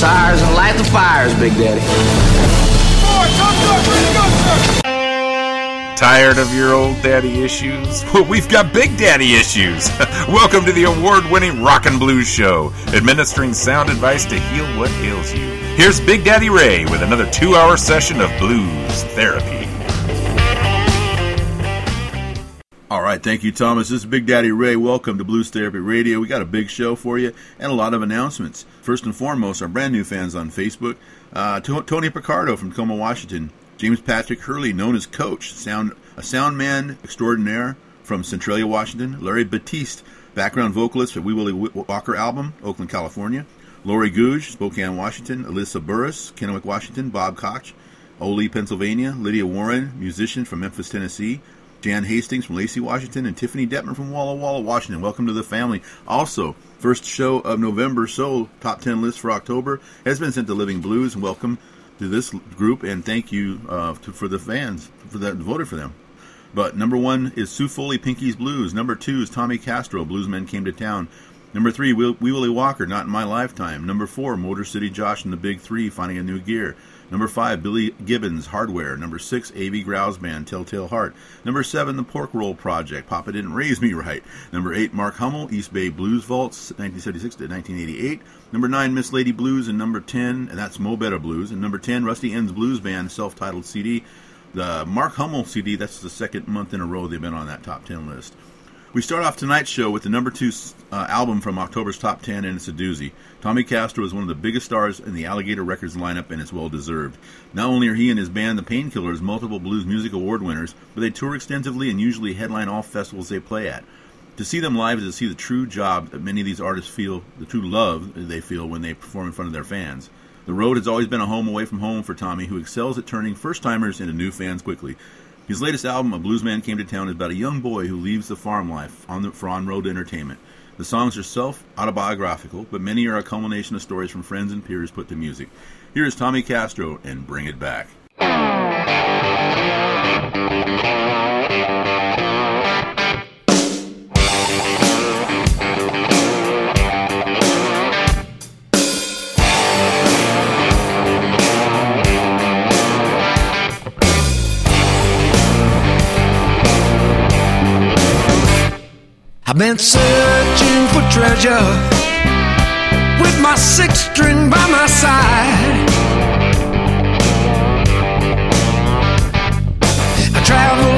tires and light the fires, Big Daddy. Tired of your old daddy issues? Well, we've got big daddy issues. Welcome to the award winning Rock and Blues Show, administering sound advice to heal what ails you. Here's Big Daddy Ray with another two hour session of blues therapy. Right, thank you, Thomas. This is Big Daddy Ray. Welcome to Blues Therapy Radio. We got a big show for you and a lot of announcements. First and foremost, our brand new fans on Facebook uh, Tony Picardo from Tacoma, Washington. James Patrick Hurley, known as Coach, sound a sound man extraordinaire from Centralia, Washington. Larry Batiste, background vocalist for Wee Willie Walker album, Oakland, California. Lori Gouge, Spokane, Washington. Alyssa Burris, Kennewick, Washington. Bob Koch, Oley, Pennsylvania. Lydia Warren, musician from Memphis, Tennessee. Jan Hastings from Lacey, Washington, and Tiffany Detman from Walla Walla, Washington. Welcome to the family. Also, first show of November, so top 10 list for October has been sent to Living Blues. Welcome to this group, and thank you uh, to, for the fans for that voted for them. But number one is Sue Foley, Pinky's Blues. Number two is Tommy Castro, Bluesmen Came to Town. Number three, Wee Willie Walker, Not in My Lifetime. Number four, Motor City Josh and the Big Three, Finding a New Gear. Number five, Billy Gibbons, Hardware. Number six, A.B. Grouse Band, Telltale Heart. Number seven, The Pork Roll Project, Papa Didn't Raise Me Right. Number eight, Mark Hummel, East Bay Blues Vaults, 1976 to 1988. Number nine, Miss Lady Blues. And number 10, and that's Mo Better Blues. And number 10, Rusty Ends Blues Band, self titled CD. The Mark Hummel CD, that's the second month in a row they've been on that top 10 list. We start off tonight's show with the number two uh, album from October's top 10, and it's a doozy. Tommy Castro is one of the biggest stars in the Alligator Records lineup, and it's well deserved. Not only are he and his band, the Painkillers, multiple Blues Music Award winners, but they tour extensively and usually headline all festivals they play at. To see them live is to see the true job that many of these artists feel, the true love they feel when they perform in front of their fans. The road has always been a home away from home for Tommy, who excels at turning first timers into new fans quickly. His latest album, A Bluesman Came to Town, is about a young boy who leaves the farm life on the, for on road entertainment. The songs are self autobiographical, but many are a culmination of stories from friends and peers put to music. Here is Tommy Castro and Bring It Back. I've been searching for treasure with my six string by my side. I traveled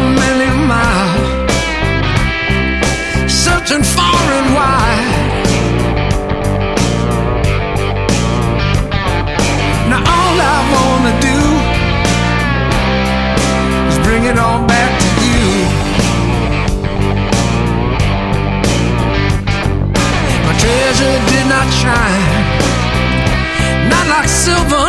Not like silver,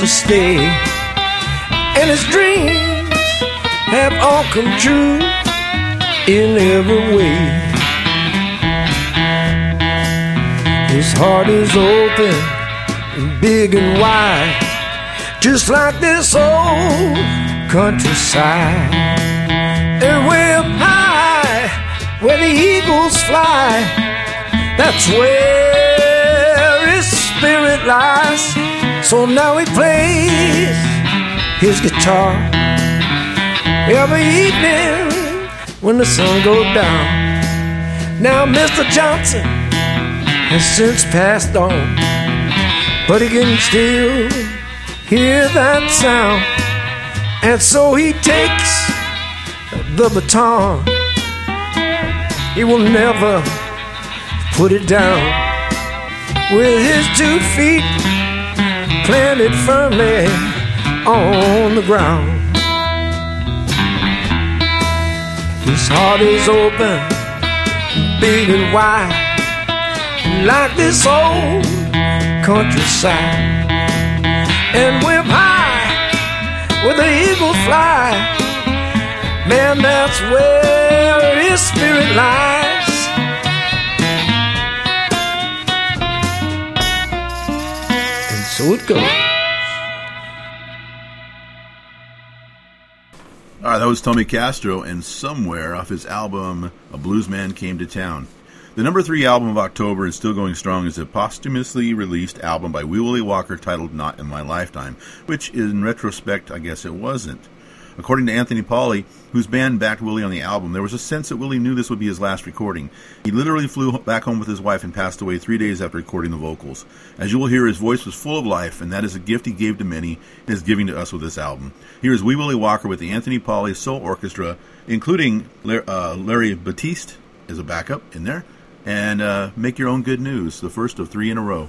to stay. And his dreams have all come true in every way. His heart is open, big and wide, just like this old countryside. And way up high, where the eagles fly, that's where his spirit lies. So now he plays his guitar every evening when the sun goes down. Now Mr. Johnson has since passed on, but he can still hear that sound. And so he takes the baton. He will never put it down with his two feet planted firmly on the ground. His heart is open, and wide, like this old countryside. And whip high where the eagles fly, man, that's where his spirit lies. All right, that was Tommy Castro and Somewhere off his album A Blues Man Came to Town. The number three album of October is still going strong as a posthumously released album by Wee Willie Walker titled Not in My Lifetime, which in retrospect, I guess it wasn't. According to Anthony Paule, whose band backed Willie on the album, there was a sense that Willie knew this would be his last recording. He literally flew back home with his wife and passed away three days after recording the vocals. As you will hear, his voice was full of life, and that is a gift he gave to many and is giving to us with this album. Here is Wee Willie Walker with the Anthony Paule Soul Orchestra, including uh, Larry Batiste as a backup in there, and uh, Make Your Own Good News, the first of three in a row.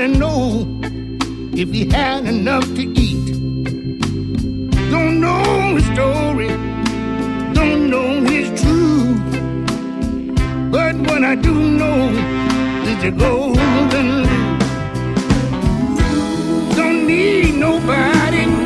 I know if he had enough to eat? Don't know his story, don't know his truth. But what I do know is the golden rule. Don't need nobody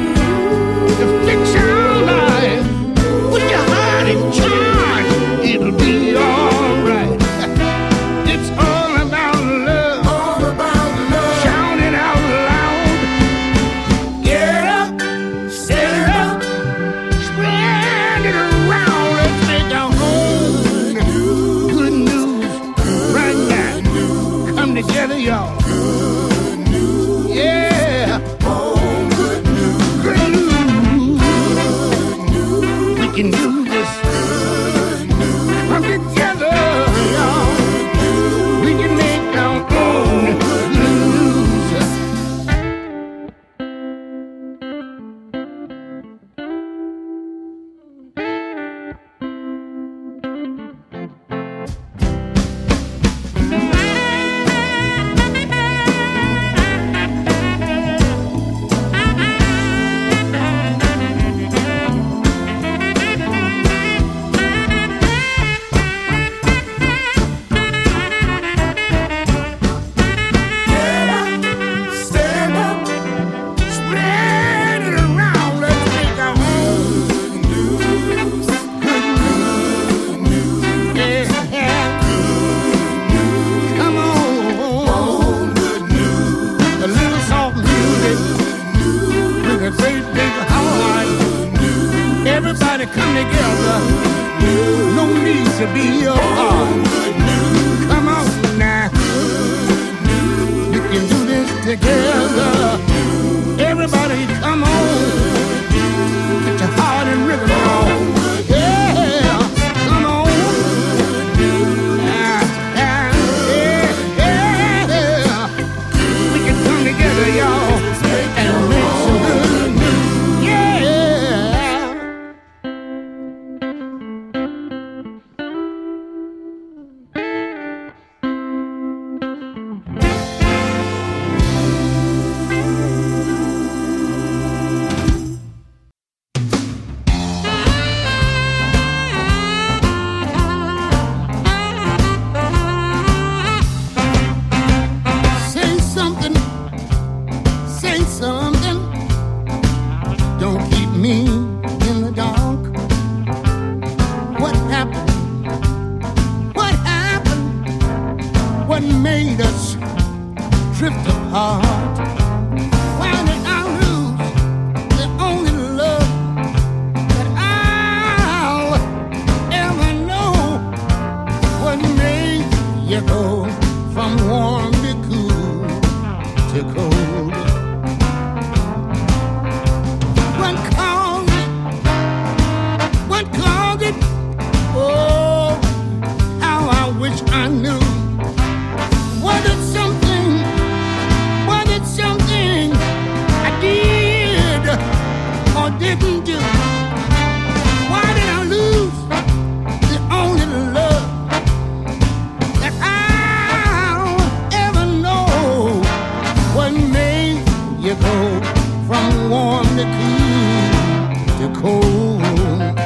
go from warm to cool to cold.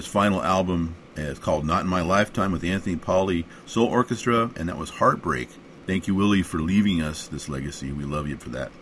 His final album is called Not in My Lifetime with Anthony Paule Soul Orchestra, and that was Heartbreak. Thank you, Willie, for leaving us this legacy. We love you for that.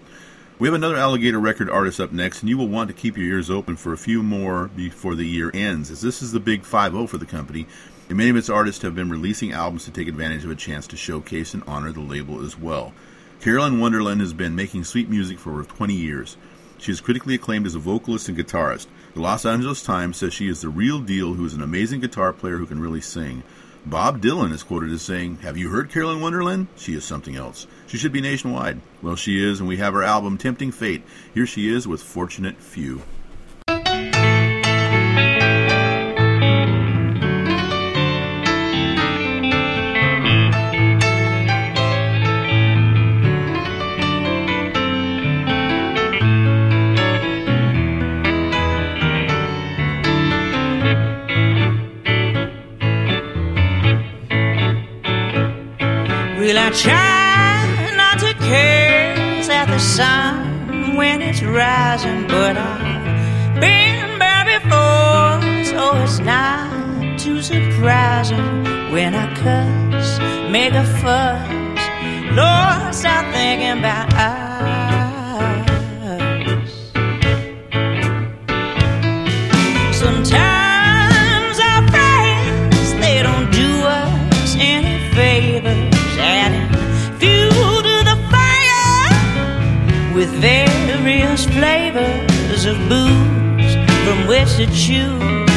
We have another Alligator record artist up next, and you will want to keep your ears open for a few more before the year ends, as this is the big 5 0 for the company, and many of its artists have been releasing albums to take advantage of a chance to showcase and honor the label as well. Carolyn Wonderland has been making sweet music for over 20 years. She is critically acclaimed as a vocalist and guitarist. The Los Angeles Times says she is the real deal who is an amazing guitar player who can really sing. Bob Dylan is quoted as saying, Have you heard Carolyn Wonderland? She is something else. She should be nationwide. Well, she is, and we have her album Tempting Fate. Here she is with Fortunate Few. Try not to curse at the sun when it's rising, but I've been there before, so it's not too surprising when I cuss, make a fuss. Lord, stop thinking about us. Flavors of booze from which to choose.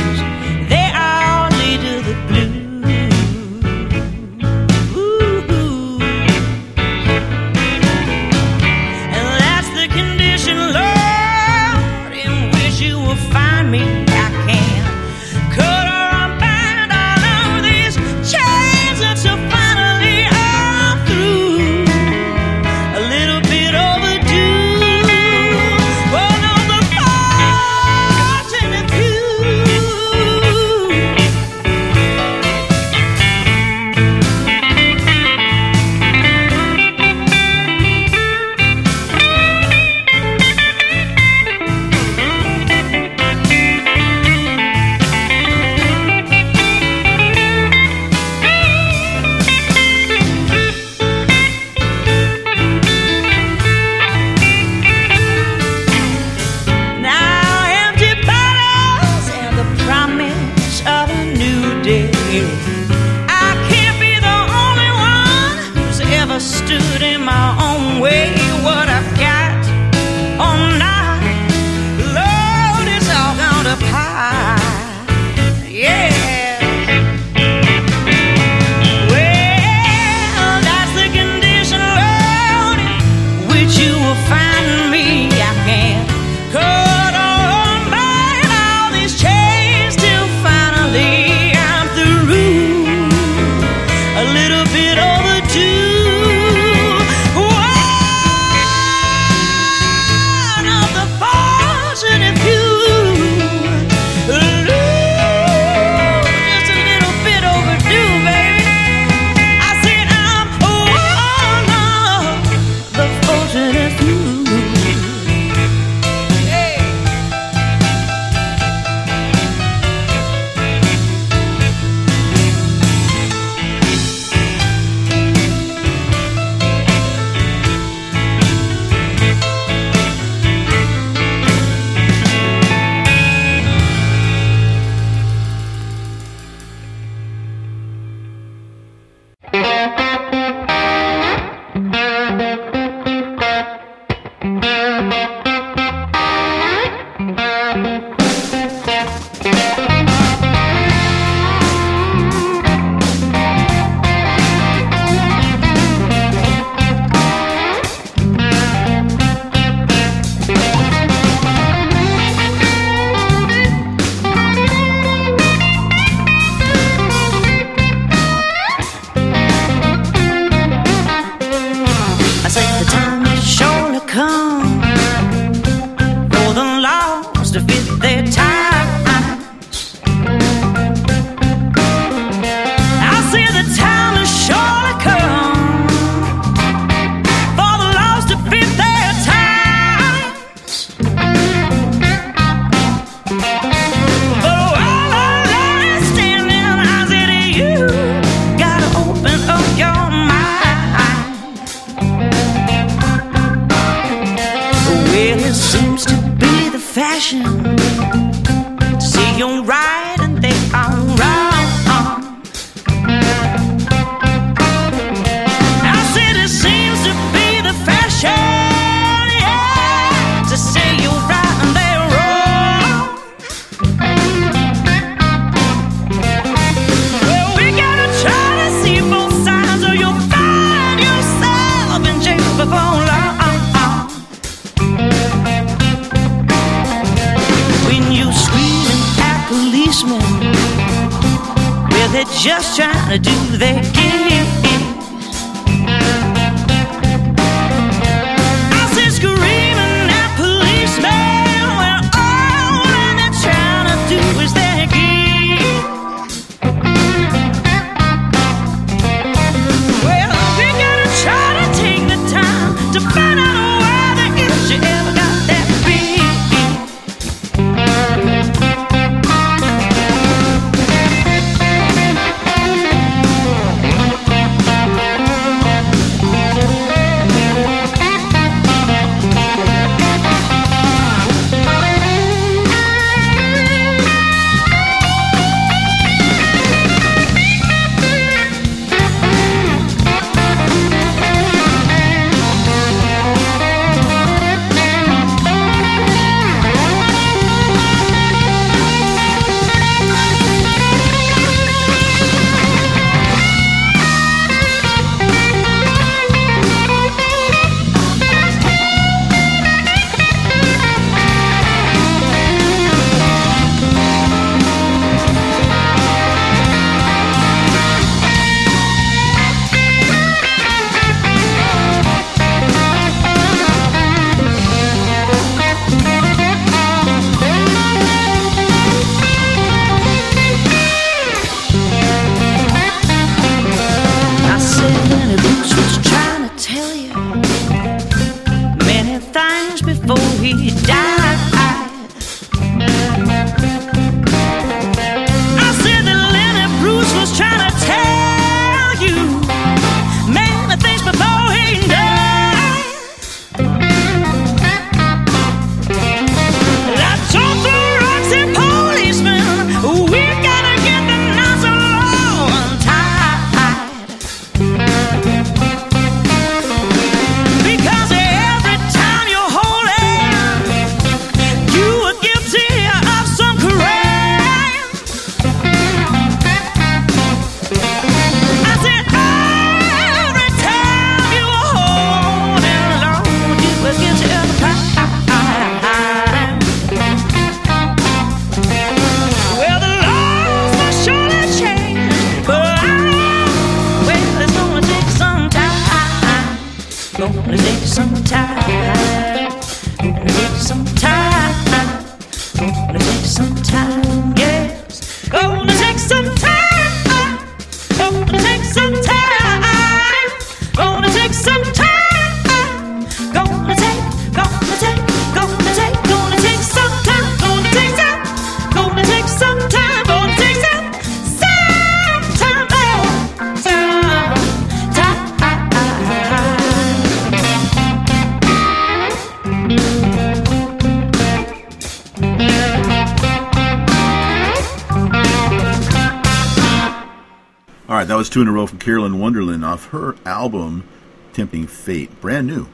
two in a row from Carolyn Wonderland off her album Tempting Fate, brand new.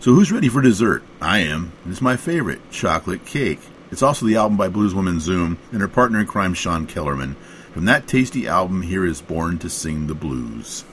So who's ready for dessert? I am. It's my favorite, chocolate cake. It's also the album by blueswoman Zoom and her partner in crime Sean Kellerman. From that tasty album, here is Born to Sing the Blues.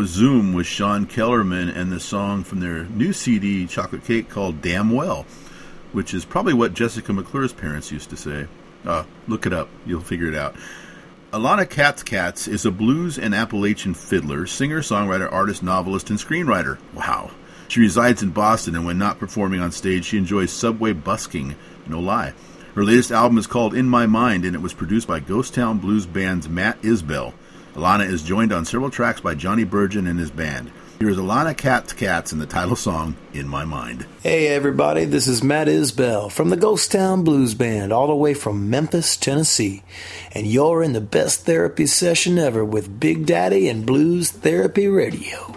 Was Zoom with Sean Kellerman and the song from their new CD, Chocolate Cake, called Damn Well, which is probably what Jessica McClure's parents used to say. Uh, look it up, you'll figure it out. Alana Katz Katz is a blues and Appalachian fiddler, singer, songwriter, artist, novelist, and screenwriter. Wow. She resides in Boston, and when not performing on stage, she enjoys subway busking. No lie. Her latest album is called In My Mind, and it was produced by Ghost Town Blues Band's Matt Isbell. Alana is joined on several tracks by Johnny Burgin and his band. Here is Alana Cat's Cats in the title song, In My Mind. Hey everybody, this is Matt Isbell from the Ghost Town Blues Band, all the way from Memphis, Tennessee. And you're in the best therapy session ever with Big Daddy and Blues Therapy Radio.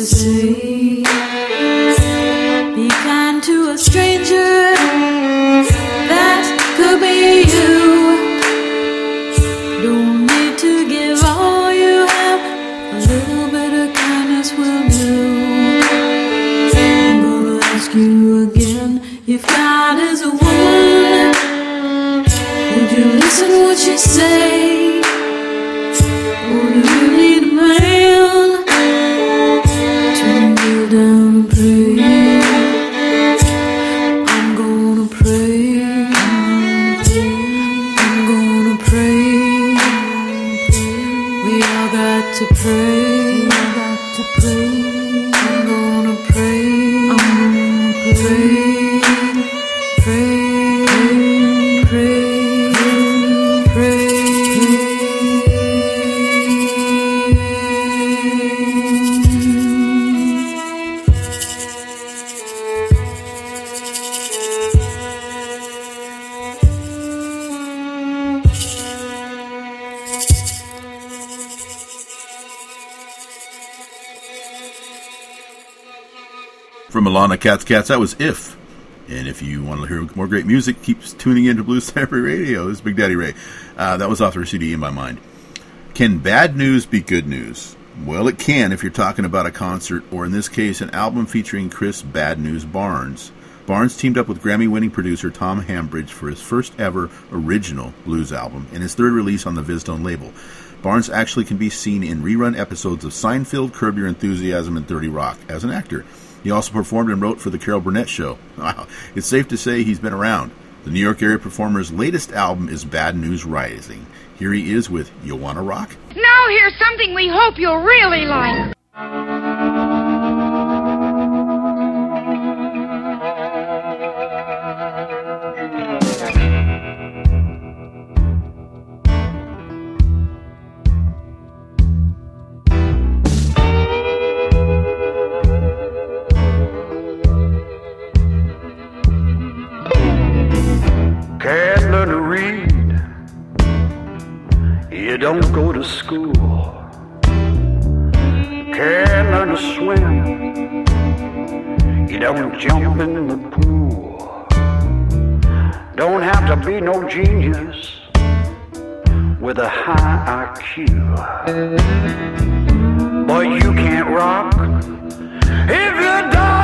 I got to a stranger, Cats Cats, that was If. And if you want to hear more great music, keep tuning into Blues Therapy Radio. This is Big Daddy Ray. Uh, that was off the CD in my mind. Can bad news be good news? Well, it can if you're talking about a concert, or in this case, an album featuring Chris Bad News Barnes. Barnes teamed up with Grammy winning producer Tom Hambridge for his first ever original blues album and his third release on the VizzTone label. Barnes actually can be seen in rerun episodes of Seinfeld, Curb Your Enthusiasm, and 30 Rock as an actor. He also performed and wrote for The Carol Burnett Show. Wow, it's safe to say he's been around. The New York area performer's latest album is Bad News Rising. Here he is with You Wanna Rock? Now here's something we hope you'll really like. Don't go to school. Can't learn to swim. You don't jump in the pool. Don't have to be no genius with a high IQ. But you can't rock if you don't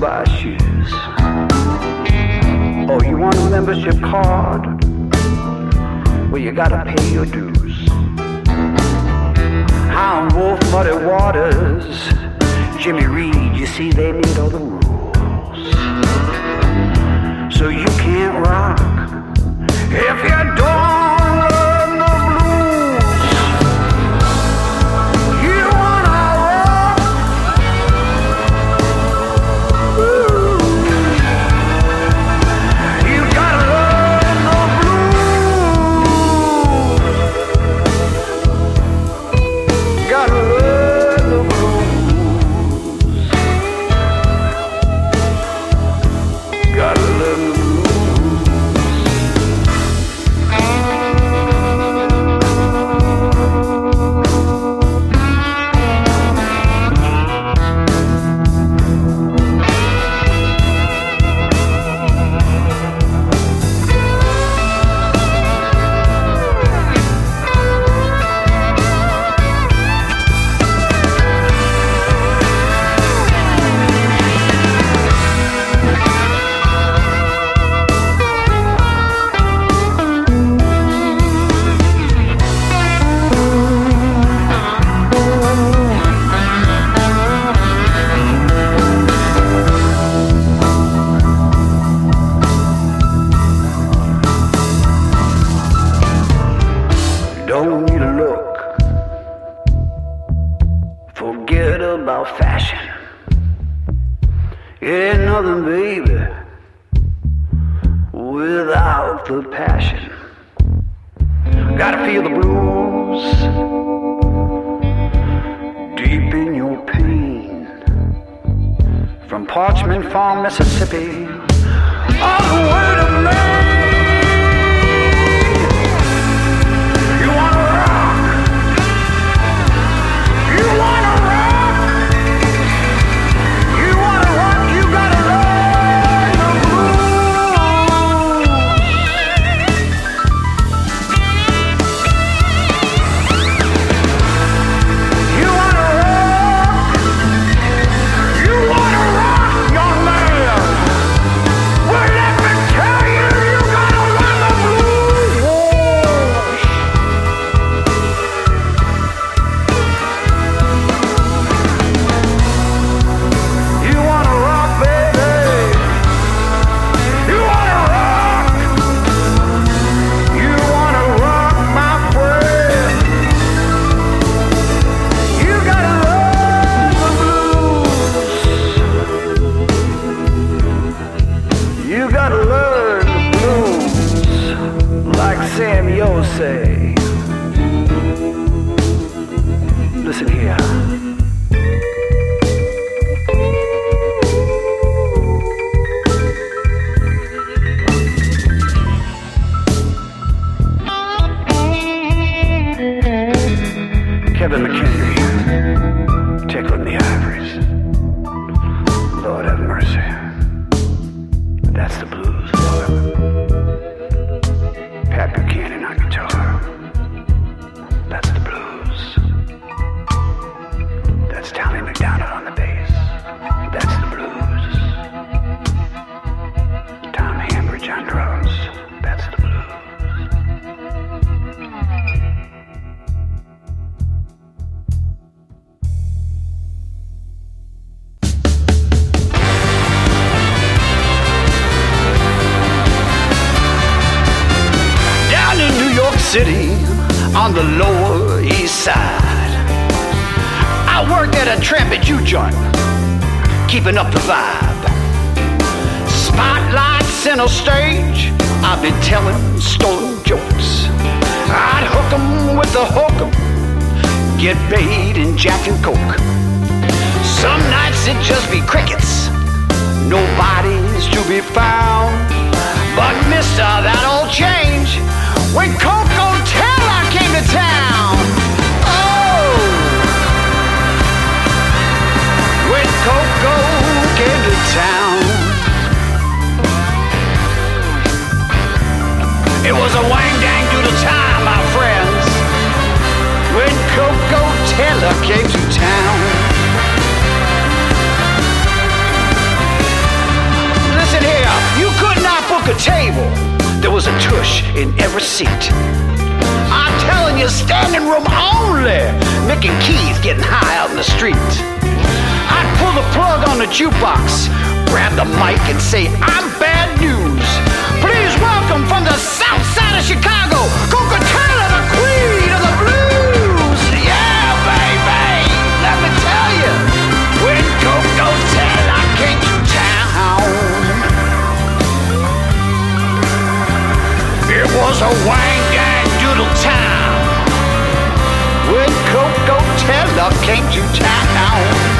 buy shoes. Oh, you want a membership card? Well, you gotta pay your dues. Howlin' Wolf, Muddy Waters, Jimmy Reed, you see, they made all the rules. So you can't rock if you don't East Side. I worked at a trampet juke joint, keeping up the vibe. Spotlight center stage, I've been telling stolen jokes. I'd hook 'em with the hook 'em, get paid in Jack and Coke. Some nights it'd just be crickets, nobody's to be found. But mister, that all change when Koko was a wang dang doodle time, my friends. When Koko Taylor came to town. Listen here, you could not book a table. There was a tush in every seat. I'm telling you, standing room only. Mick and Keith getting high out in the street. I'd pull the plug on the jukebox, grab the mic and say, I'm bad news. Please welcome from the side of Chicago, Koko Taylor, the queen of the blues. Yeah, baby, let me tell you, when Koko Taylor came to town. It was a wang dang doodle time when Koko Taylor came to town.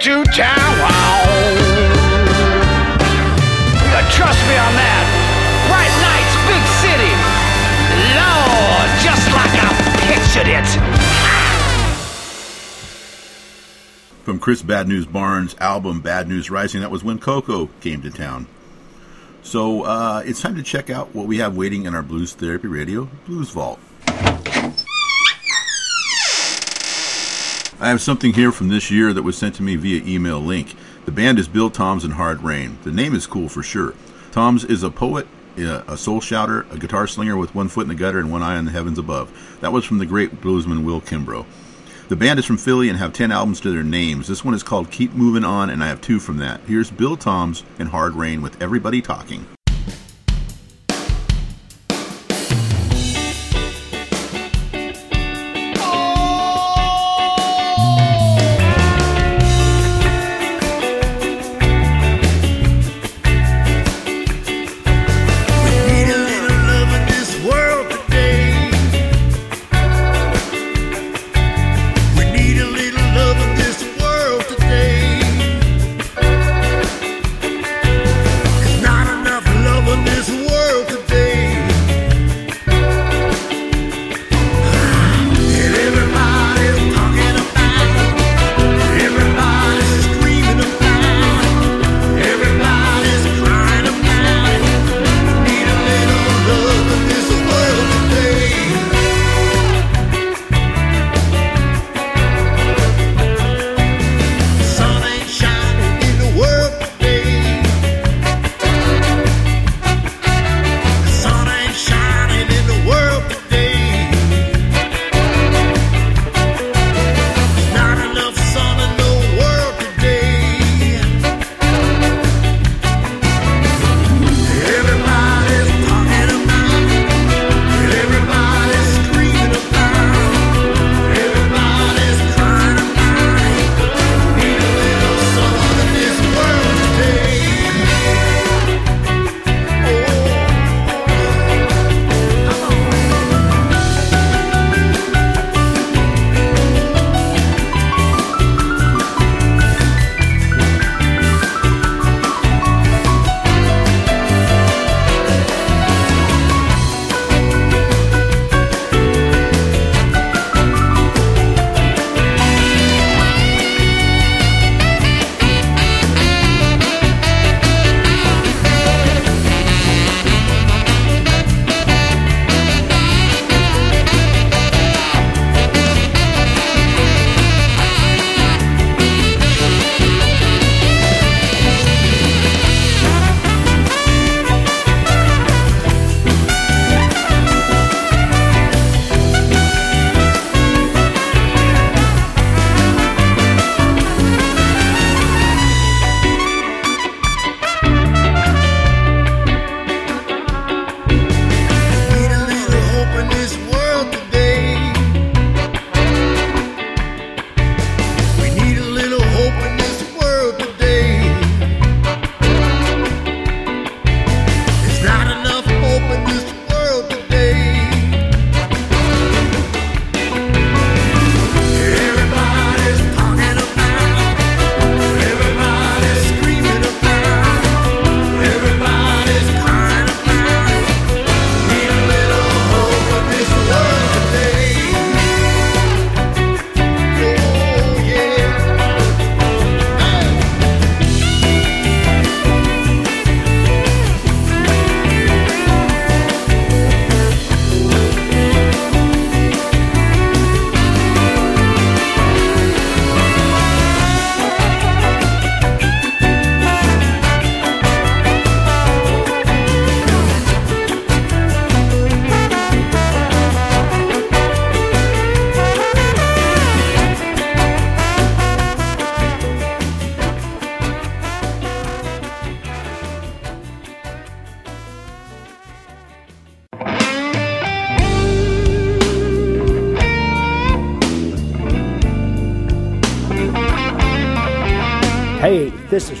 Taylor came to town. You gotta trust me on that. Bright nights, big city. Lord, just like I pictured it. From Chris Bad News Barnes' album Bad News Rising, that was when Koko came to town. So uh, it's time to check out what we have waiting in our Blues Therapy Radio Blues Vault. I have something here from this year that was sent to me via email link. The band is Bill Toms and Hard Rain. The name is cool for sure. Toms is a poet, uh, a soul shouter, a guitar slinger with one foot in the gutter and one eye on the heavens above. That was from the great bluesman Will Kimbrough. The band is from Philly and have 10 albums to their names. This one is called Keep Moving On, and I have two from that. Here's Bill Toms and Hard Rain with Everybody Talking.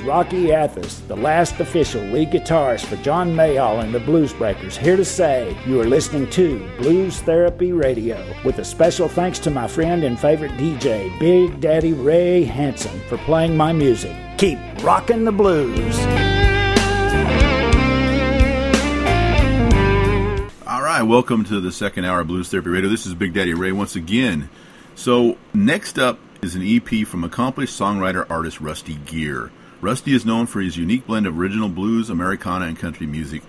Rocky Athas, the last official lead guitarist for John Mayall and the Bluesbreakers, here to say you are listening to Blues Therapy Radio with a special thanks to my friend and favorite DJ, Big Daddy Ray Hanson, for playing my music. Keep rocking the blues. All right, welcome to the second hour of Blues Therapy Radio. This is Big Daddy Ray once again. So, next up is an EP from accomplished songwriter artist Rusty Gear. Rusty is known for his unique blend of original blues, Americana, and country music,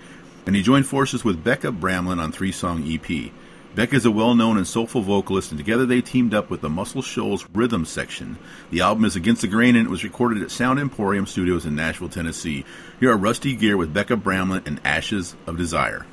and he joined forces with Becca Bramlett on three song EP. Becca is a well known and soulful vocalist, and together they teamed up with the Muscle Shoals Rhythm Section. The album is Against the Grain and it was recorded at Sound Emporium Studios in Nashville, Tennessee. Here are Rusty Gear with Becca Bramlett and Ashes of Desire.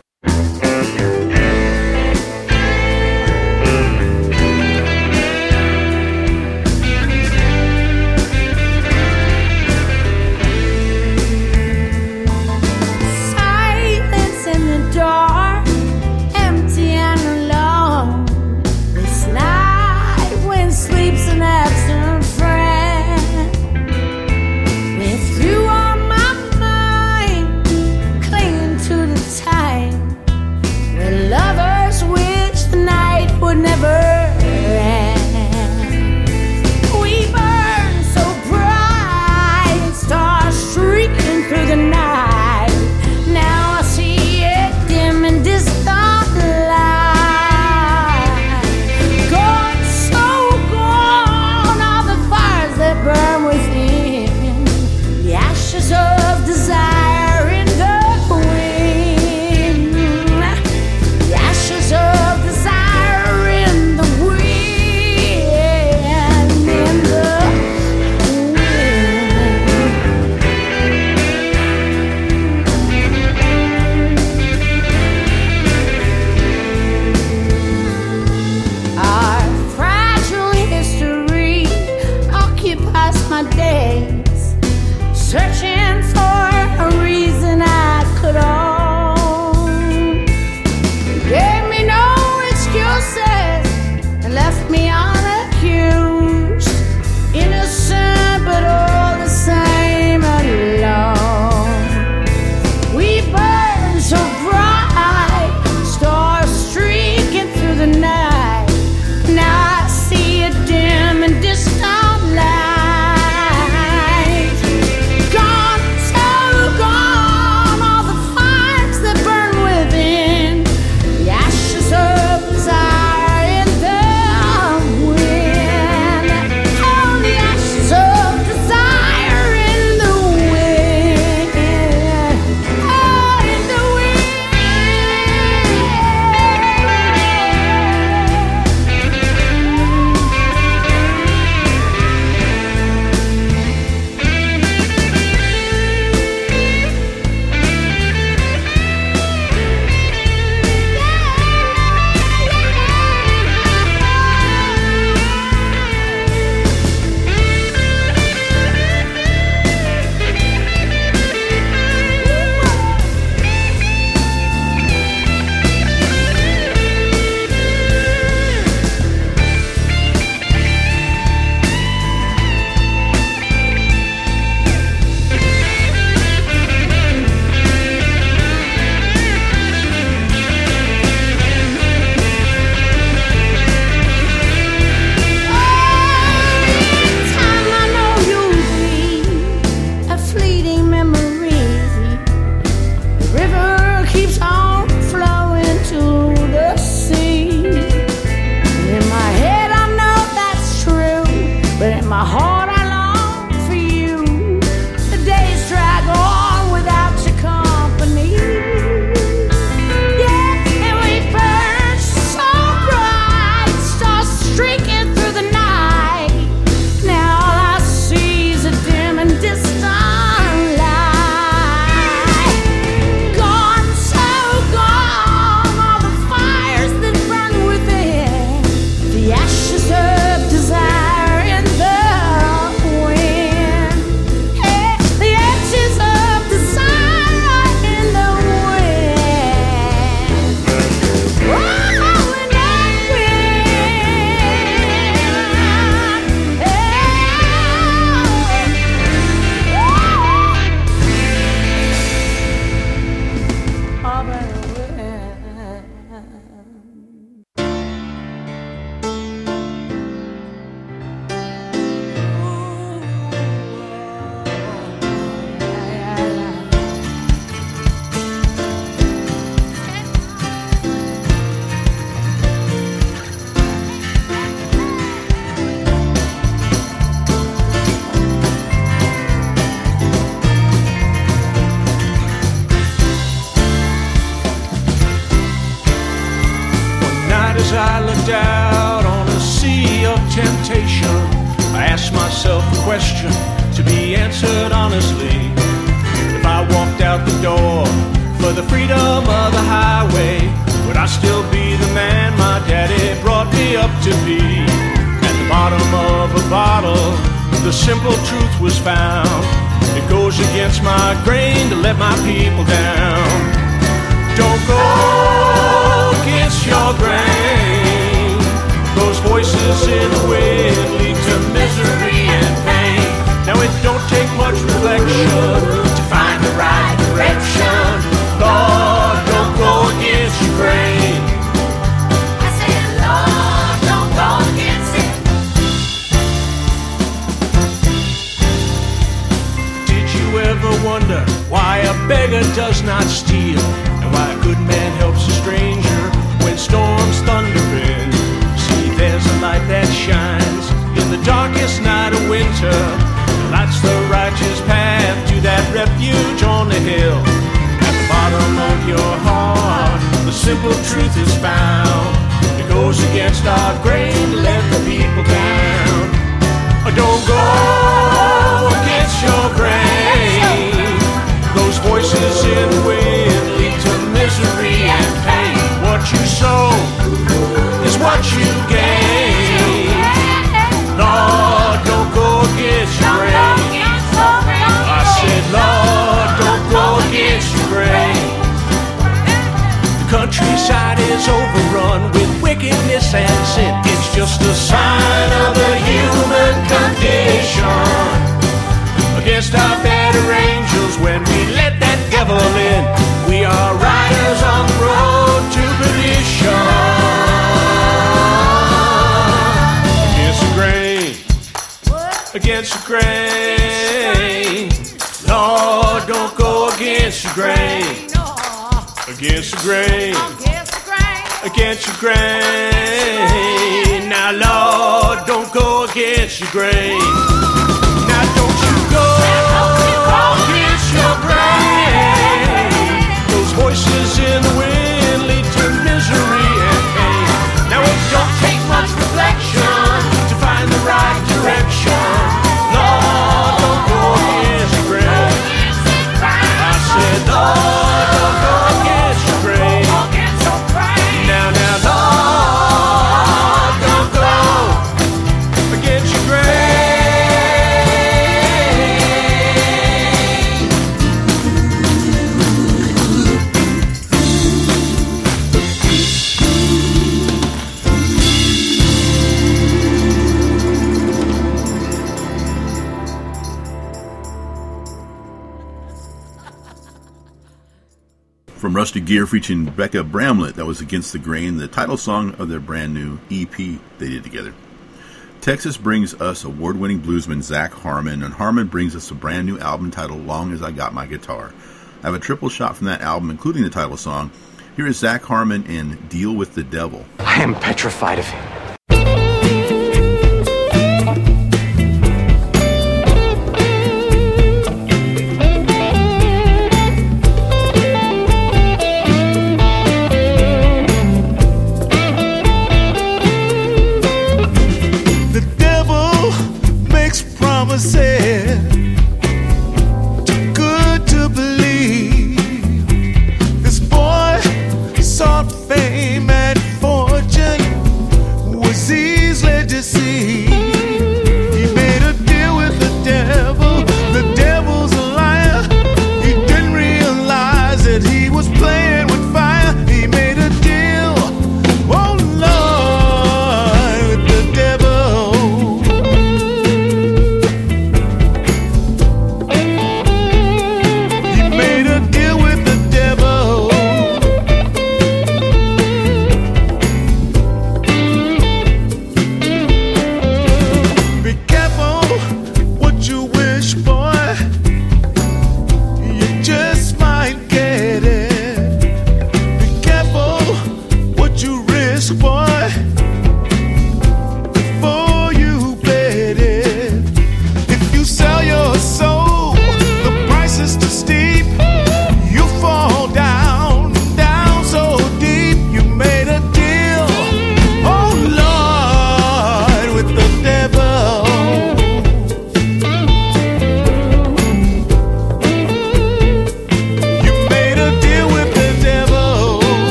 Wonder why a beggar does not steal? And why a good man helps a stranger when storms thunder in? See, there's a light that shines in the darkest night of winter. Lights the righteous path to that refuge on the hill. At the bottom of your heart, the simple truth is found. It goes against our grain to let the people down. Don't go against your grain. Voices in the wind lead to misery and pain. What you sow is what you gain. Lord, don't go against your grain. I said, Lord, don't go against your grain. The countryside is overrun with wickedness and sin. It's just a sign of the human condition. Against our better angels when we in. We are riders on the road to perdition. Against the grain. Against the grain. Lord, don't go against the grain. Against the grain. Against your grain. Now, Lord, don't go against your grain. Now, don't you go against your grain. Voices in the wind Rusty Gear featuring Becca Bramlett, that was Against the Grain, the title song of their brand new EP they did together. Texas brings us award winning bluesman Zac Harmon, and Harmon brings us a brand new album titled Long as I Got My Guitar. I have a triple shot from that album, including the title song. Here is Zac Harmon in Deal with the Devil. I am petrified of him.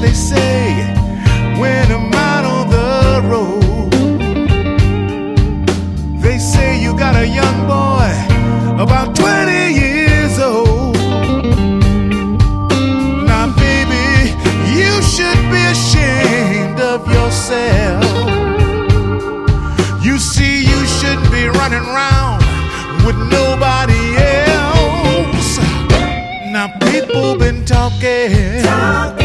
they say when I'm out on the road. They say you got a young boy about 20 years old. Now, baby, you should be ashamed of yourself. You see, you shouldn't be running around with nobody else. Now, people been talking.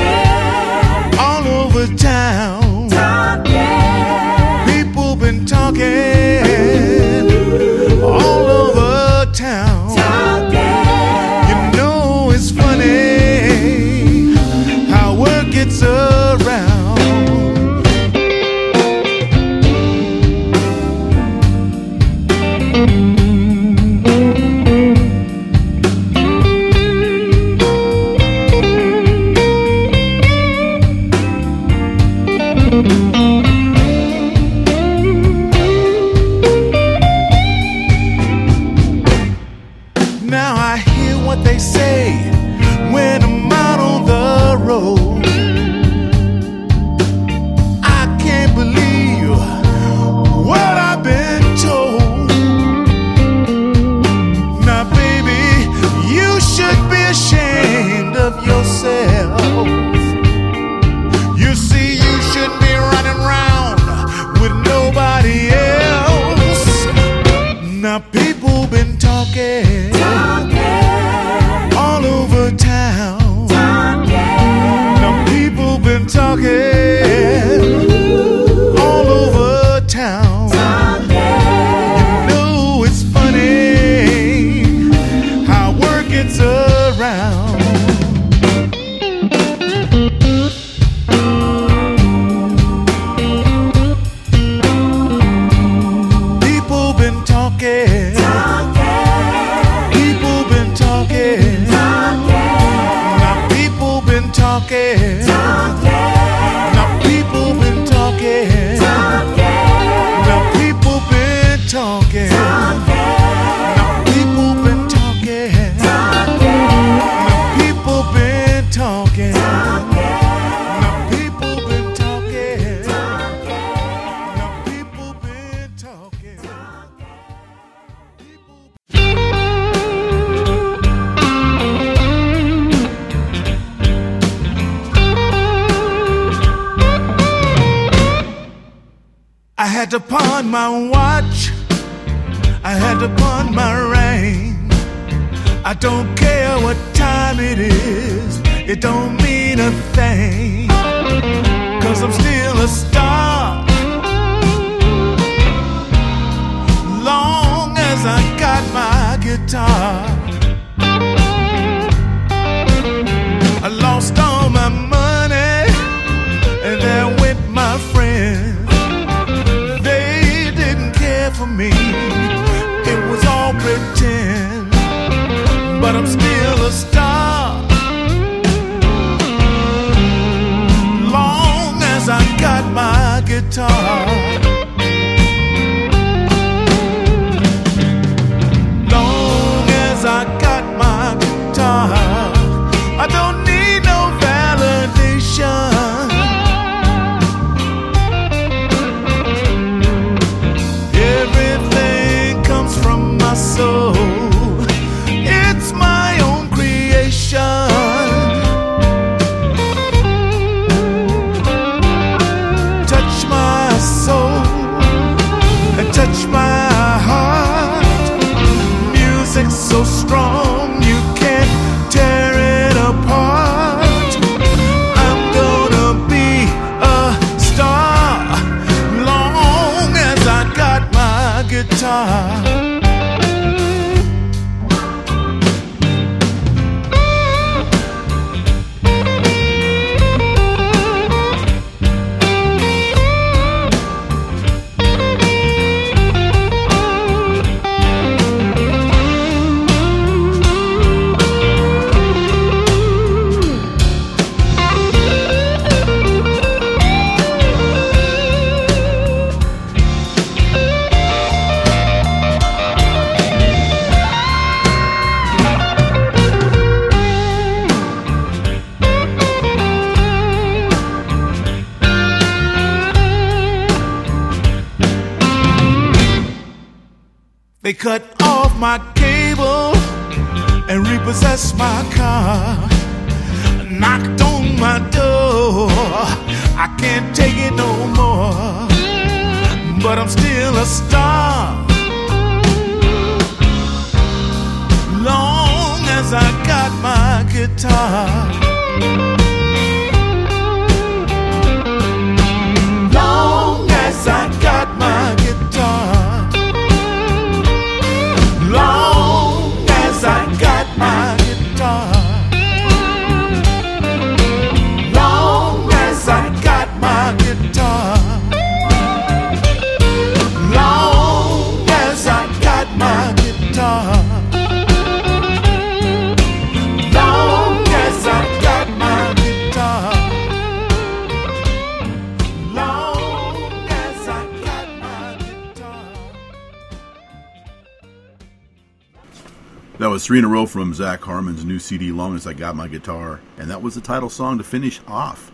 From Zac Harmon's new CD, Long as I Got My Guitar, and that was the title song to finish off.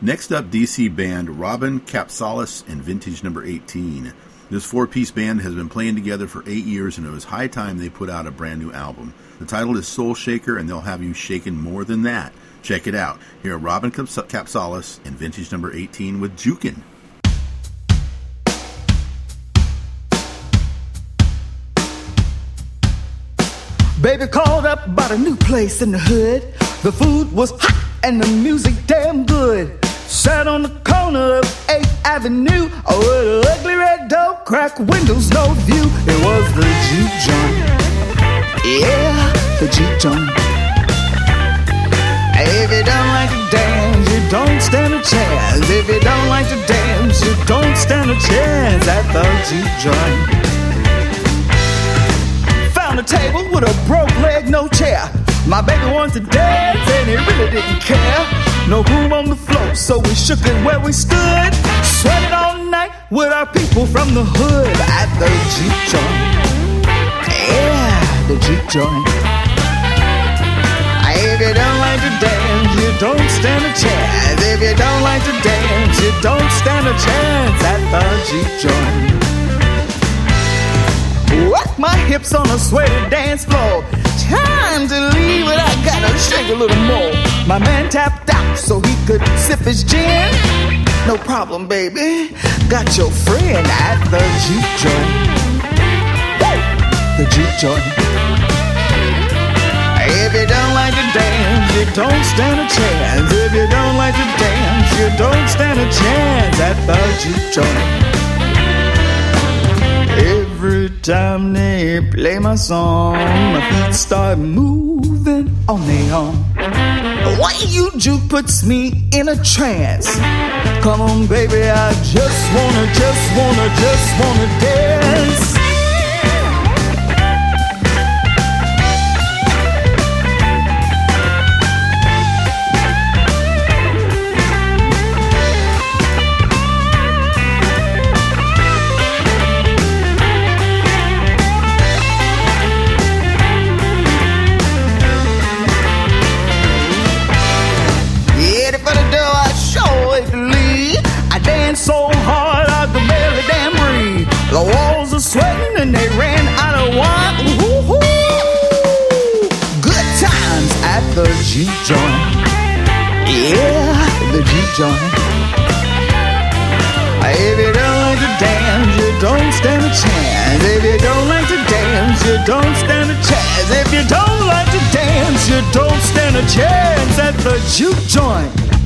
Next up, DC band Robin Kapsalis and Vintage Number 18. This four piece band has been playing together for eight years, and it was high time they put out a brand new album. The title is Soul Shaker, and they'll have you shaken more than that. Check it out. Here are Robin Kapsalis and Vintage Number 18 with Jukin. Baby called up about a new place in the hood. The food was hot and the music damn good. Sat on the corner of 8th Avenue with an ugly red door, crack windows, no view. It was the Jeep joint. Yeah, the Jeep joint. If you don't like to dance, you don't stand a chance. If you don't like to dance, you don't stand a chance at the Jeep joint. Table with a broke leg, no chair. My baby wants to dance and he really didn't care. No room on the floor, so we shook it where we stood. Sweated all night with our people from the hood at the Jeep joint. Yeah, the Jeep joint. If you don't like to dance, you don't stand a chance. If you don't like to dance, you don't stand a chance at the Jeep joint. Work my hips on a sweaty dance floor. Time to leave, but I gotta shake a little more. My man tapped out so he could sip his gin. No problem, baby. Got your friend at the juke joint. The juke joint. If you don't like to dance, you don't stand a chance. If you don't like to dance, you don't stand a chance at the juke joint. Time they play my song, my feet start moving on their own. Why you juke puts me in a trance? Come on, baby, I just wanna, just wanna, just wanna dance. Joint. If you don't like to dance, you don't stand a chance. If you don't like to dance, you don't stand a chance. If you don't like to dance, you don't stand a chance at the juke joint.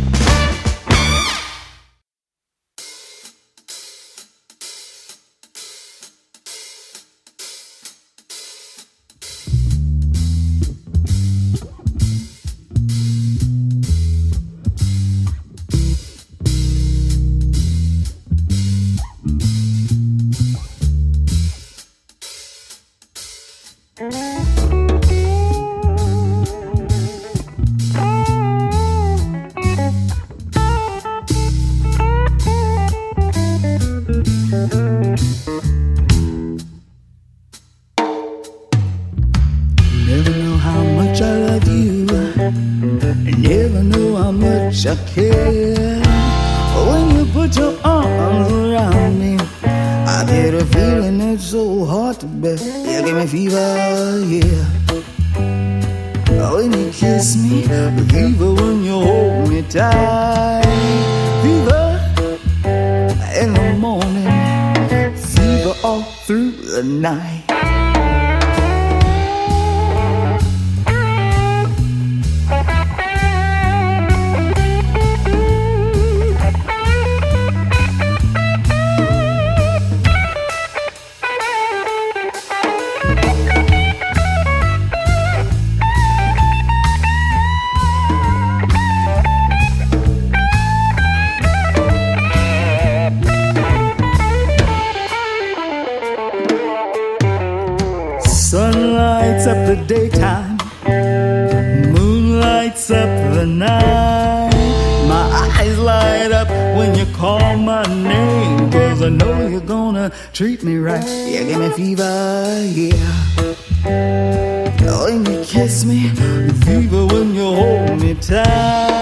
love.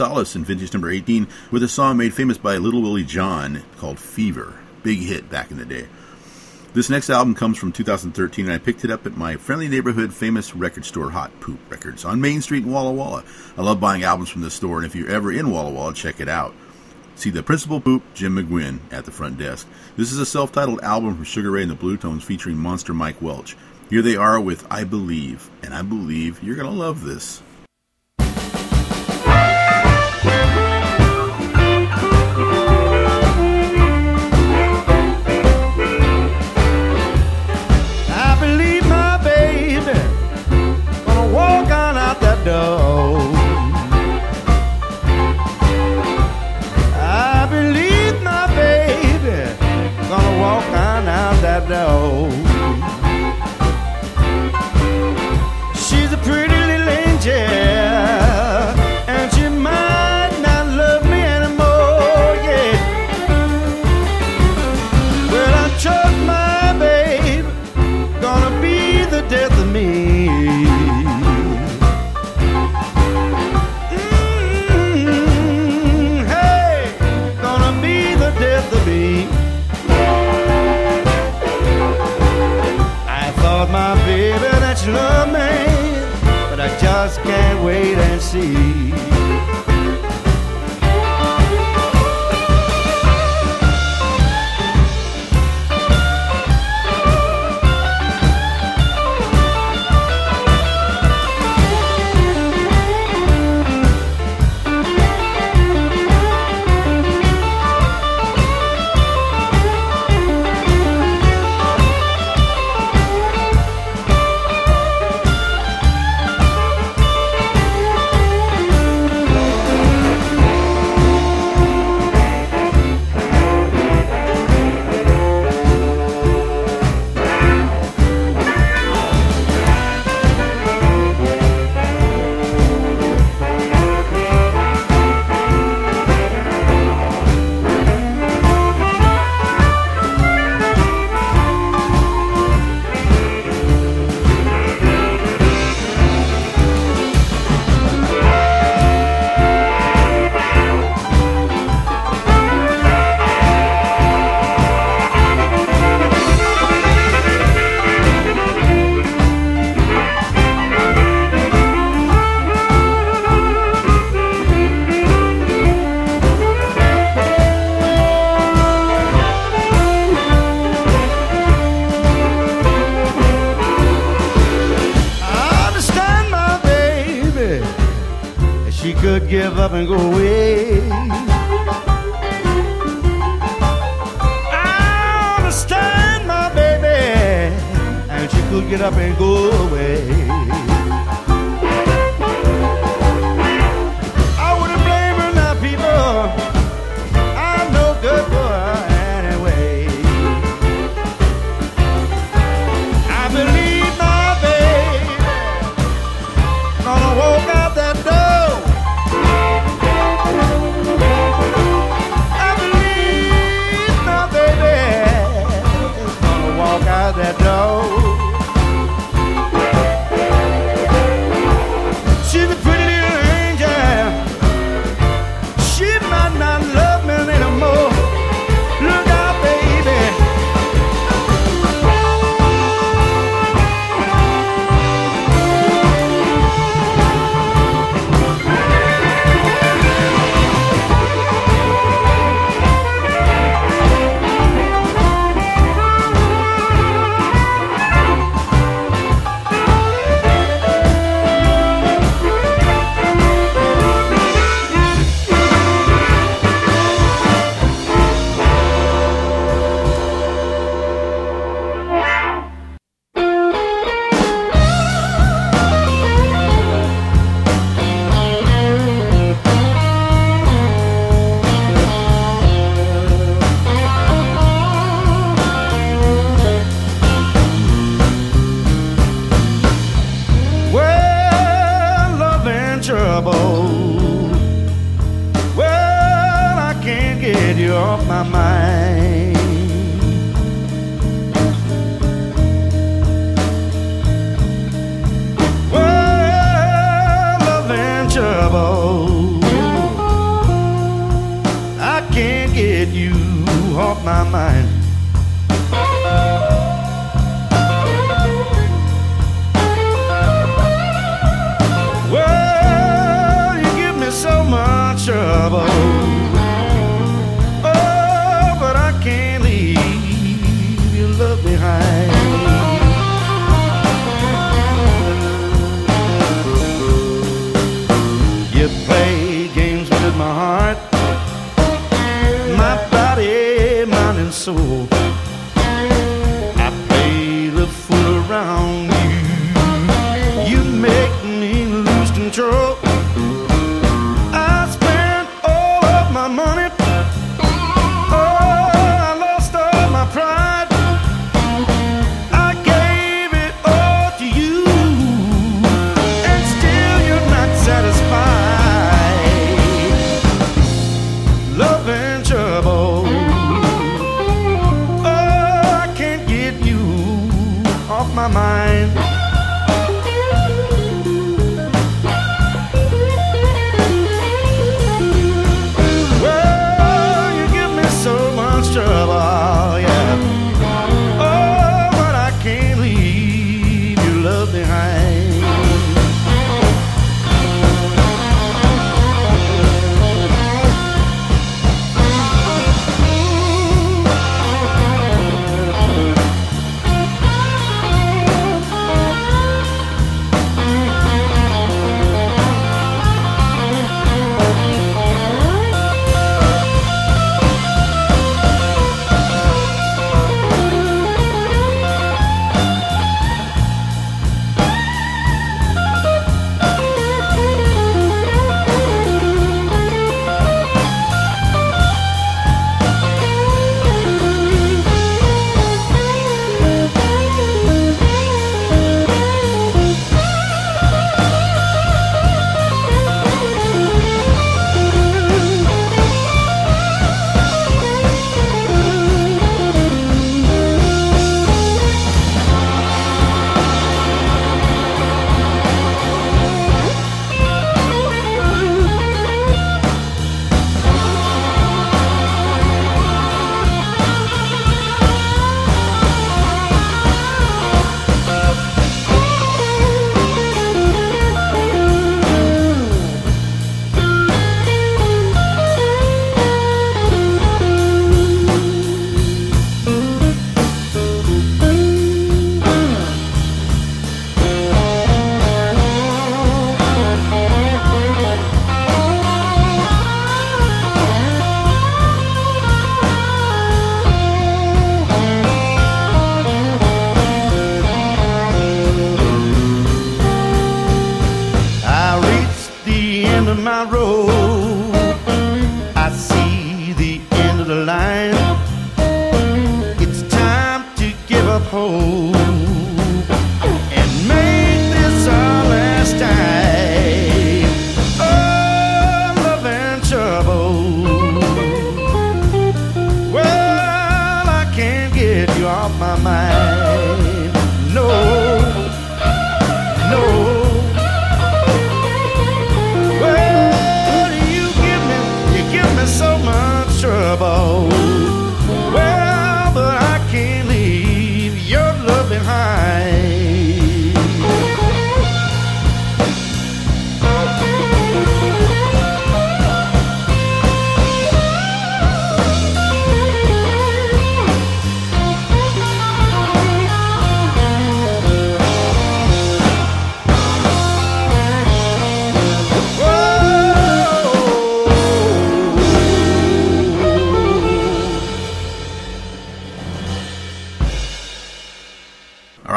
Solace in vintage number 18 with a song made famous by Little Willie John called Fever. Big hit back in the day. This next album comes from 2013, and I picked it up at my friendly neighborhood famous record store, Hot Poop Records, on Main Street in Walla Walla. I love buying albums from this store, and if you're ever in Walla Walla, check it out. See the principal poop, Jim McGuinn, at the front desk. This is a self titled album from Sugar Ray and the Bluetones featuring Monster Mike Welch. Here they are with I Believe, and I believe you're going to love this.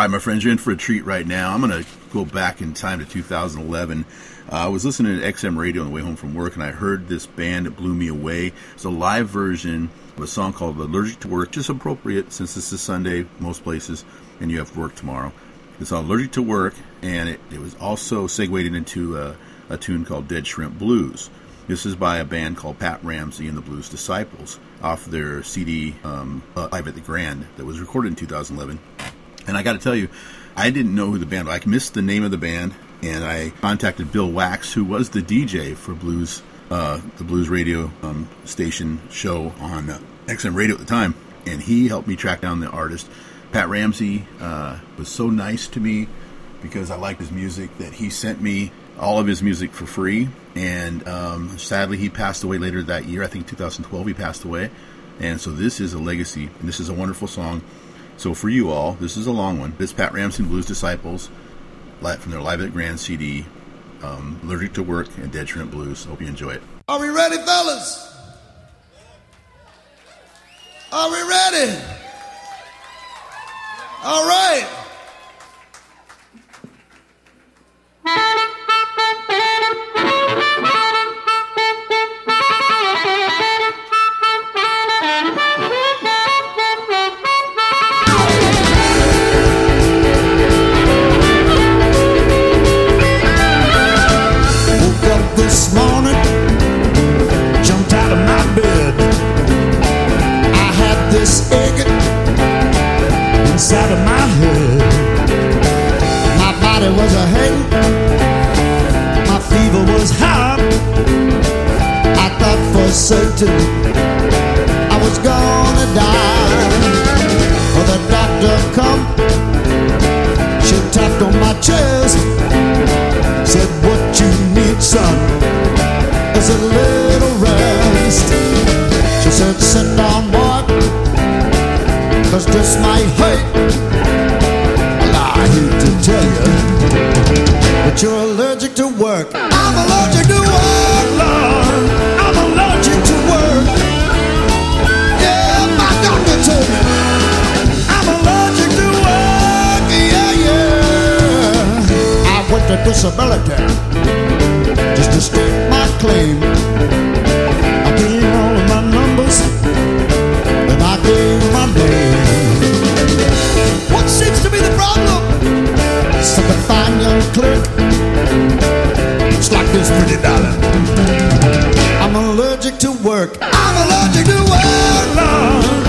Right, my friends, you're in for a treat right now. I'm going to go back in time to 2011. Uh, I was listening to XM radio on the way home from work, and I heard this band that blew me away. It's a live version of a song called Allergic to Work, just appropriate since this is Sunday, most places, and you have work tomorrow. It's Allergic to Work, and it, it was also segued into a, a tune called Dead Shrimp Blues. This is by a band called Pat Ramsey and the Blues Disciples off their CD um, uh, Live at the Grand that was recorded in 2011. And I got to tell you, I didn't know who the band was. I missed the name of the band, and I contacted Bill Wax, who was the DJ for Blues, uh, the Blues Radio um, station show on uh, XM Radio at the time, and he helped me track down the artist. Pat Ramsey uh, was so nice to me because I liked his music that he sent me all of his music for free. And um, sadly, he passed away later that year. I think 2012 he passed away. And so this is a legacy, and this is a wonderful song. So for you all, this is a long one. This is Pat Ramsey Blues Disciples from their Live at Grand CD, um, Allergic to Work and Dead Shrimp Blues. Hope you enjoy it. Are we ready, fellas? Are we ready? All right. This morning, jumped out of my bed. I had this inside of my head. My body was a my fever was high. I thought for certain I was gonna die. Well, the doctor come, she tapped on my chest. Said what you need, son, cause this might hurt. Well, I hate to tell you, but you're allergic to work. I'm allergic to work, Lord. I'm allergic to work. Yeah, my doctor told me. I'm allergic to work, yeah, yeah. I went to disability just to state my claim. Problem? Such a fine young clerk. It's like this, pretty darling. I'm allergic to work. I'm allergic to work, Lord.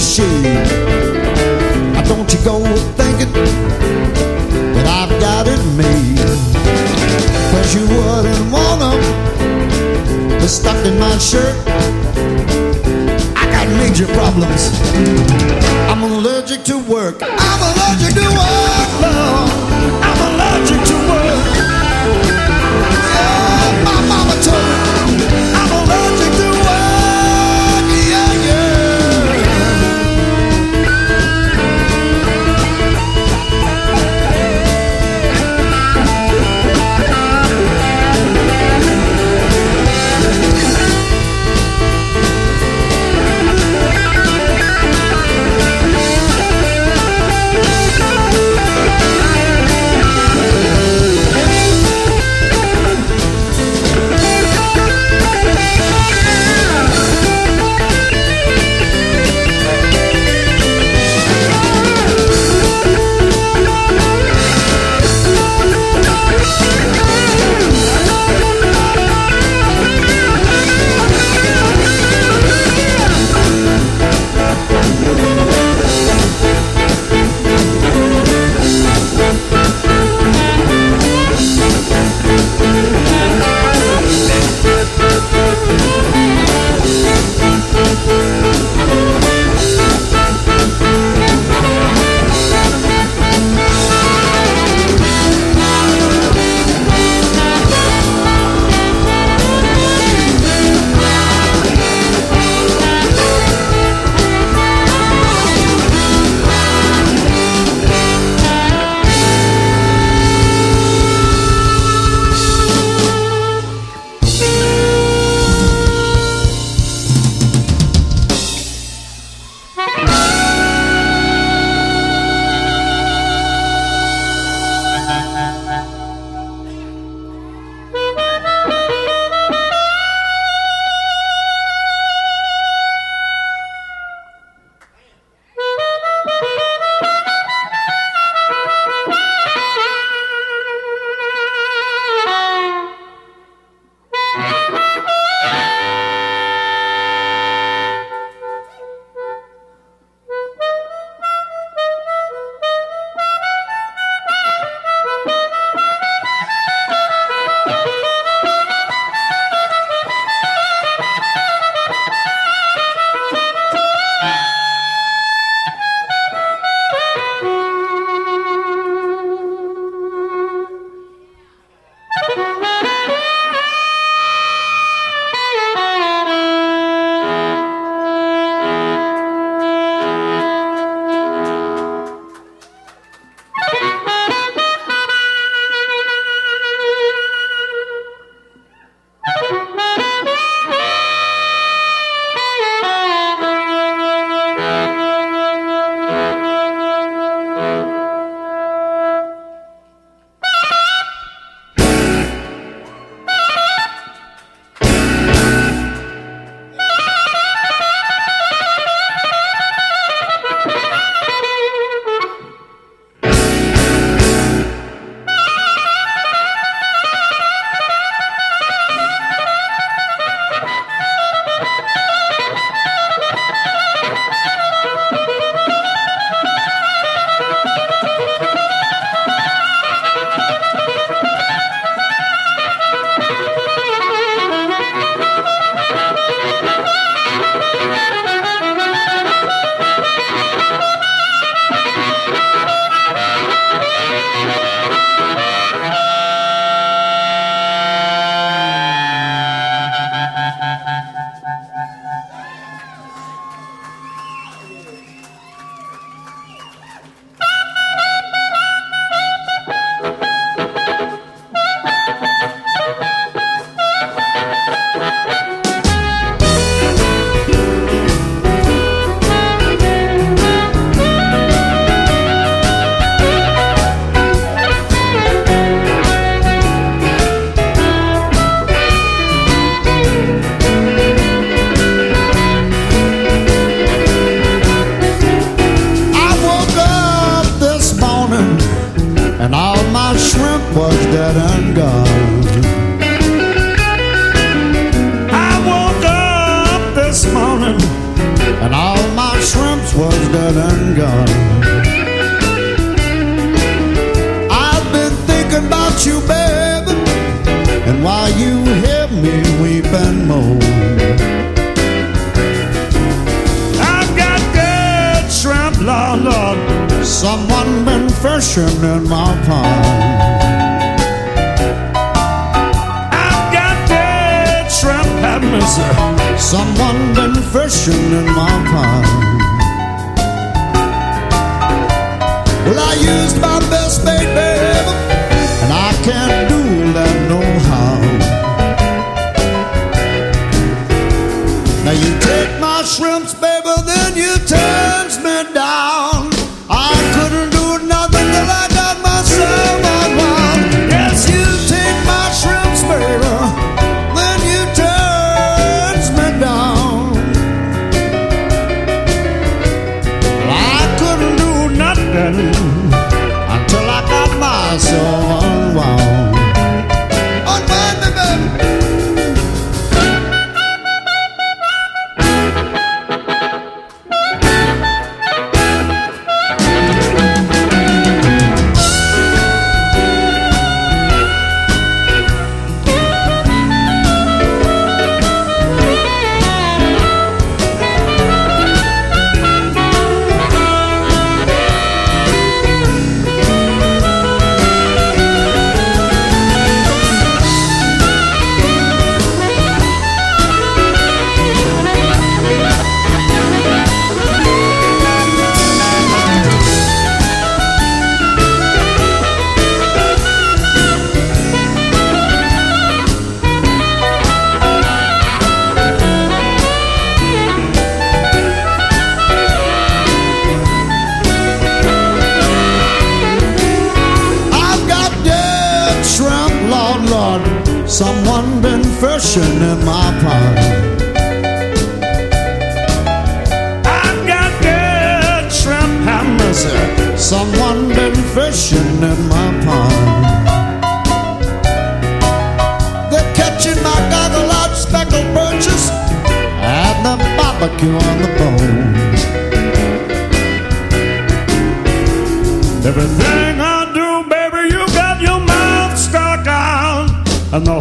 The don't you go thinking that I've got it made. Cause you wouldn't wanna be stuck in my shirt. I got major problems. I'm allergic to work. I'm allergic to work, Lord. I'm allergic to work. Yeah, my mama told me Everything I do, baby, you got your mouth stuck out, And the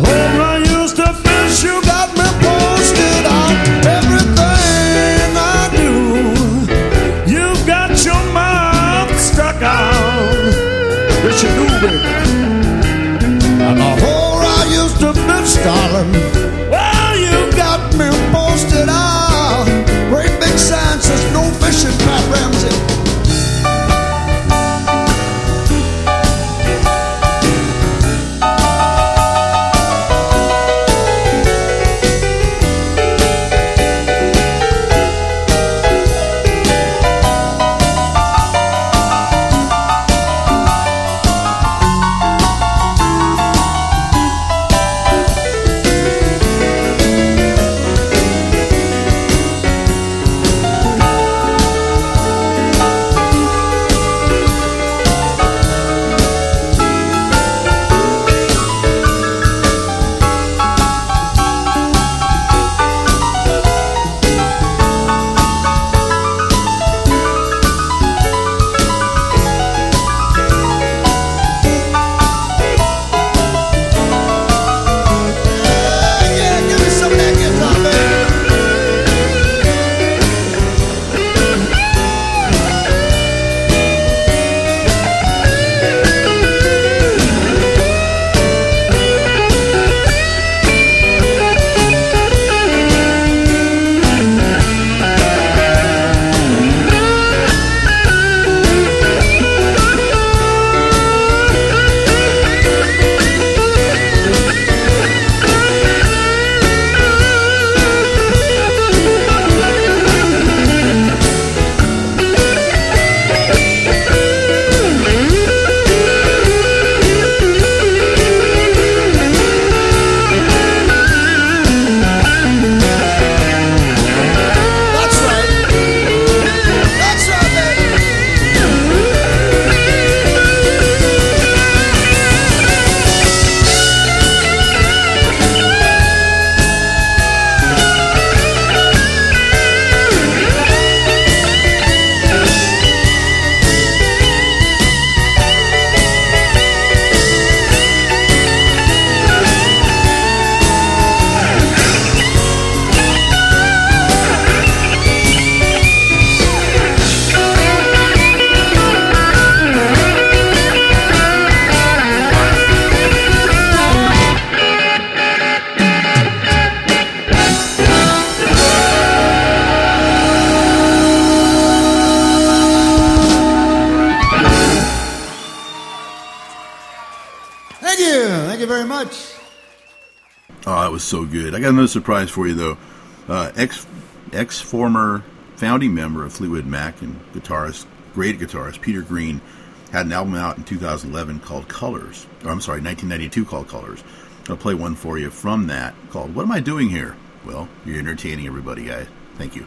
surprise for you though. Uh, ex ex former founding member of Fleetwood Mac and guitarist, great guitarist Peter Green, had an album out in 2011 called Colors. Or I'm sorry, 1992 called Colors. I'll play one for you from that called "What Am I Doing Here?" Well, you're entertaining everybody, guys. Thank you.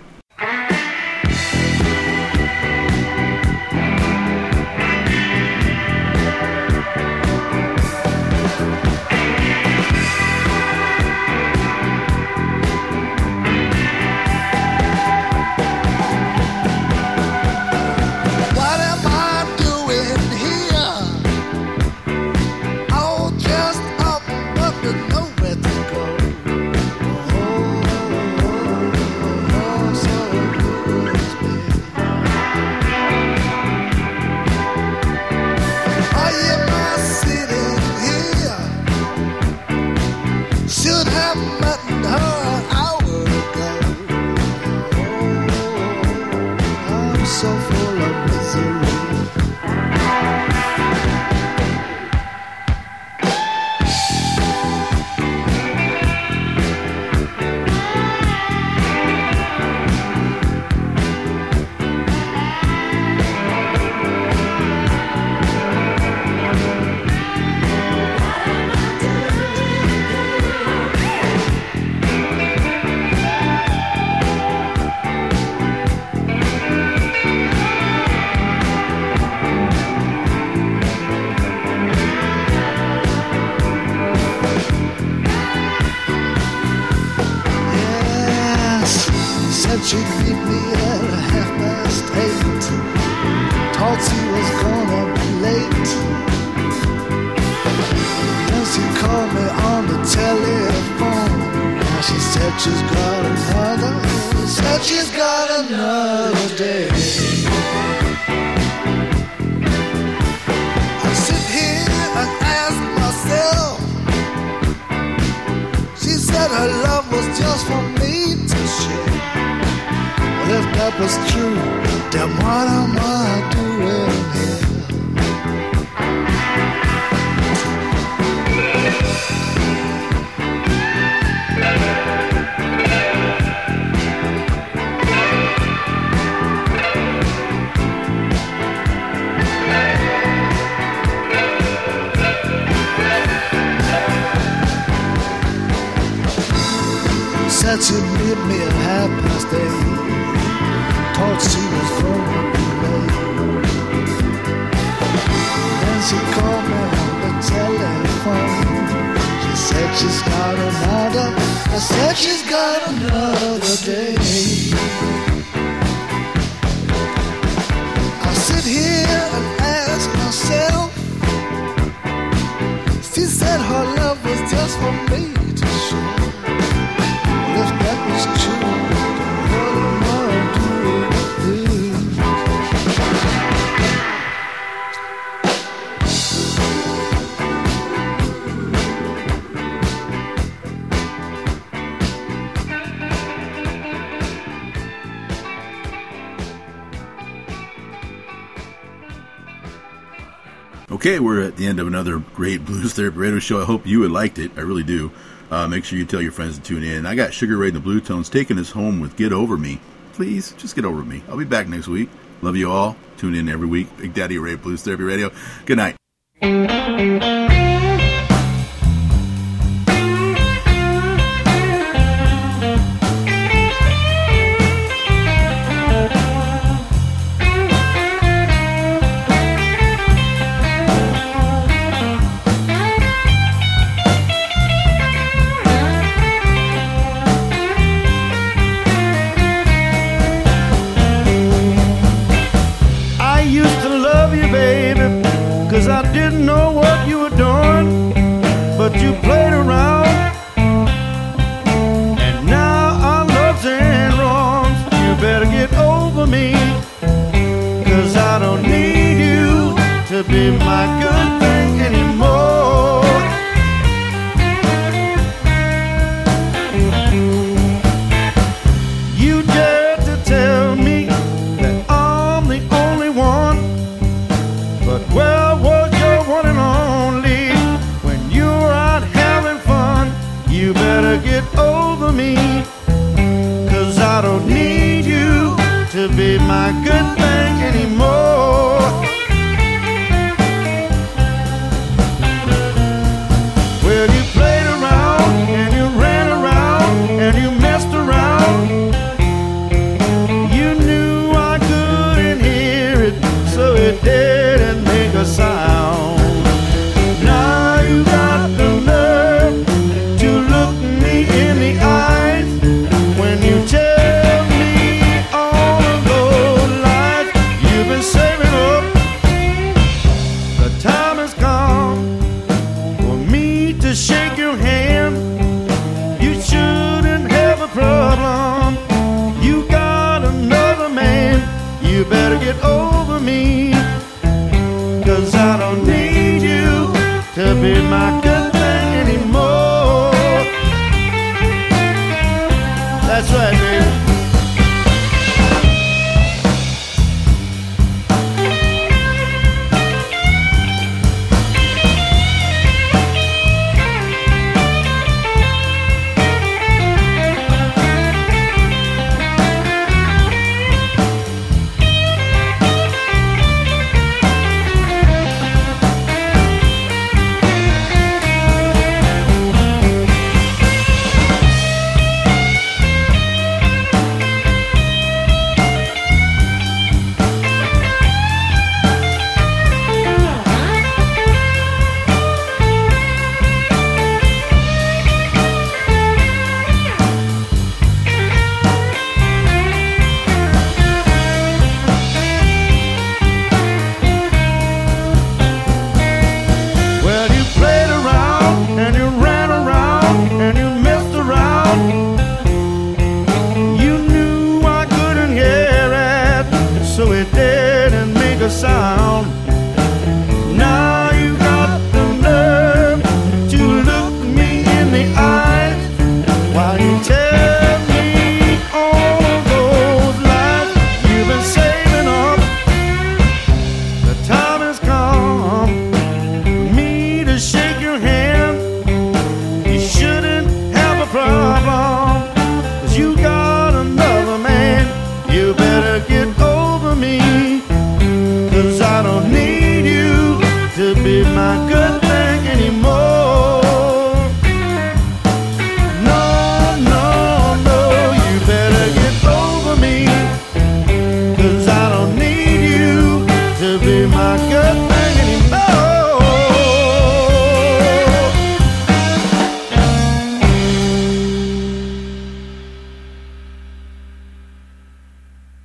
Okay, we're at the end of another great Blues Therapy Radio show. I hope you liked it. I really do. Uh, make sure you tell your friends to tune in. I got Sugar Ray and the Bluetones taking us home with Get Over Me. Please, just get over me. I'll be back next week. Love you all. Tune in every week. Big Daddy Ray, Blues Therapy Radio. Good night.